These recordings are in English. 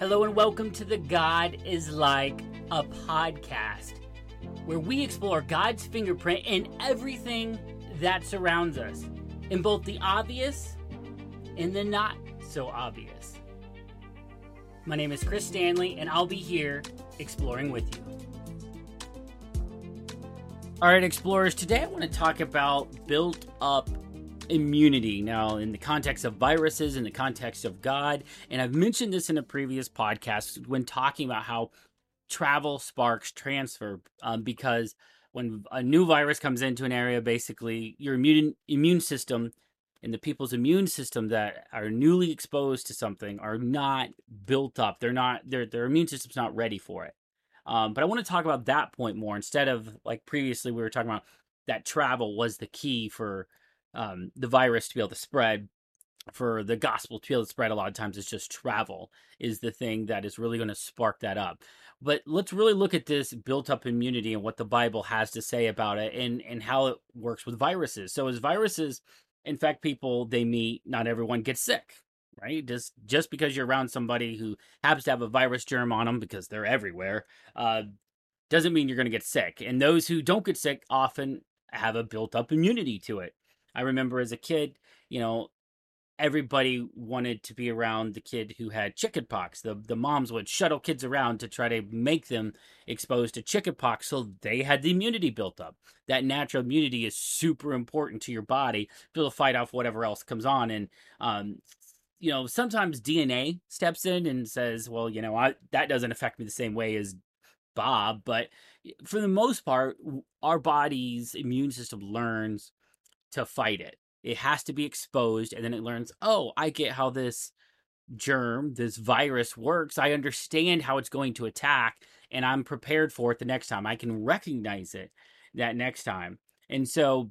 Hello and welcome to the God is Like a podcast, where we explore God's fingerprint in everything that surrounds us, in both the obvious and the not so obvious. My name is Chris Stanley, and I'll be here exploring with you. All right, explorers, today I want to talk about built up immunity. Now in the context of viruses in the context of god and i've mentioned this in a previous podcast when talking about how travel sparks transfer um, because when a new virus comes into an area basically your immune immune system and the people's immune system that are newly exposed to something are not built up. They're not their their immune system's not ready for it. Um, but i want to talk about that point more instead of like previously we were talking about that travel was the key for um, the virus to be able to spread for the gospel to be able to spread a lot of times it's just travel is the thing that is really going to spark that up. But let's really look at this built up immunity and what the bible has to say about it and and how it works with viruses. So as viruses infect people they meet not everyone gets sick right? Just just because you're around somebody who happens to have a virus germ on them because they're everywhere uh, doesn't mean you're going to get sick. And those who don't get sick often have a built up immunity to it I remember as a kid, you know, everybody wanted to be around the kid who had chickenpox. The the moms would shuttle kids around to try to make them exposed to chickenpox so they had the immunity built up. That natural immunity is super important to your body to be able to fight off whatever else comes on. And um, you know, sometimes DNA steps in and says, well, you know, I, that doesn't affect me the same way as Bob, but for the most part, our body's immune system learns to fight it. It has to be exposed, and then it learns, oh, I get how this germ, this virus works. I understand how it's going to attack, and I'm prepared for it the next time. I can recognize it that next time. And so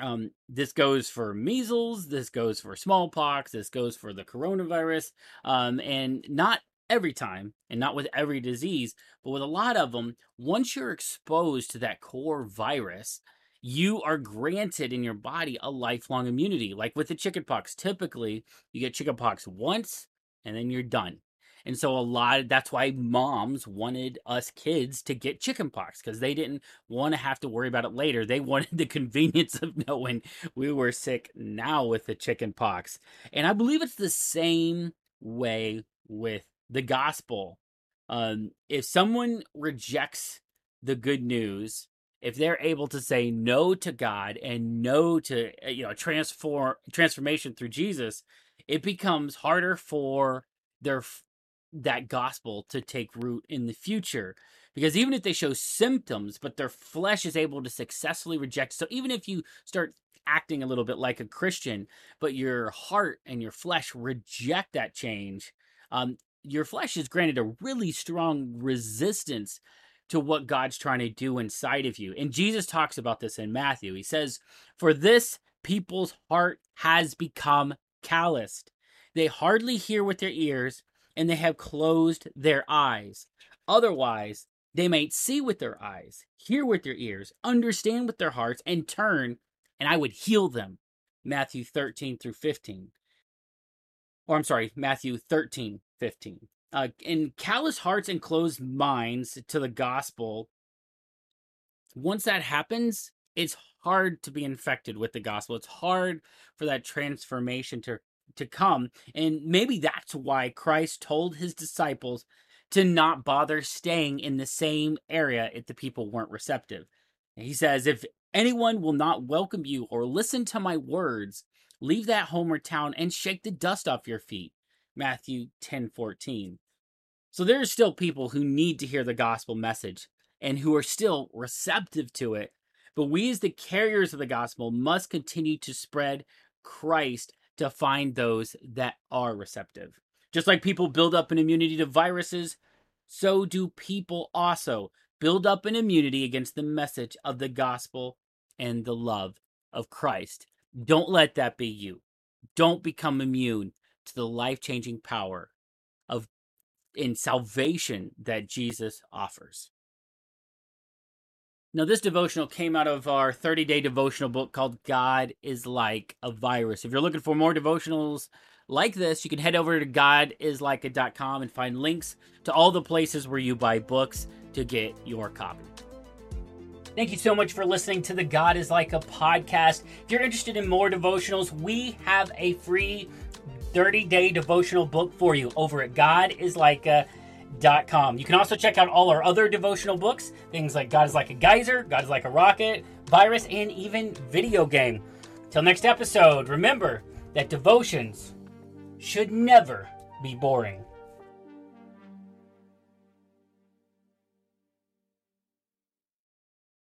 um, this goes for measles, this goes for smallpox, this goes for the coronavirus, um, and not every time and not with every disease, but with a lot of them, once you're exposed to that core virus, you are granted in your body a lifelong immunity. Like with the chickenpox, typically you get chickenpox once and then you're done. And so a lot of, that's why moms wanted us kids to get chickenpox because they didn't want to have to worry about it later. They wanted the convenience of knowing we were sick now with the chickenpox. And I believe it's the same way with the gospel. Um, if someone rejects the good news, if they're able to say no to God and no to uh, you know transform transformation through Jesus, it becomes harder for their that gospel to take root in the future. Because even if they show symptoms but their flesh is able to successfully reject so even if you start acting a little bit like a christian but your heart and your flesh reject that change um, your flesh is granted a really strong resistance to what God's trying to do inside of you. And Jesus talks about this in Matthew. He says, For this people's heart has become calloused. They hardly hear with their ears, and they have closed their eyes. Otherwise, they might see with their eyes, hear with their ears, understand with their hearts, and turn, and I would heal them. Matthew 13 through 15. Or I'm sorry, Matthew 13, 15 uh, in callous hearts and closed minds to the gospel, once that happens, it's hard to be infected with the gospel. It's hard for that transformation to to come. And maybe that's why Christ told his disciples to not bother staying in the same area if the people weren't receptive. He says, if anyone will not welcome you or listen to my words, leave that home or town and shake the dust off your feet. Matthew 10 14. So there are still people who need to hear the gospel message and who are still receptive to it. But we, as the carriers of the gospel, must continue to spread Christ to find those that are receptive. Just like people build up an immunity to viruses, so do people also build up an immunity against the message of the gospel and the love of Christ. Don't let that be you. Don't become immune to the life changing power of in salvation that Jesus offers. Now, this devotional came out of our 30 day devotional book called God is Like a Virus. If you're looking for more devotionals like this, you can head over to godislikea.com and find links to all the places where you buy books to get your copy. Thank you so much for listening to the God is Like a podcast. If you're interested in more devotionals, we have a free 30 day devotional book for you over at godislikea.com. You can also check out all our other devotional books, things like God is Like a Geyser, God is Like a Rocket, Virus, and even Video Game. Till next episode, remember that devotions should never be boring.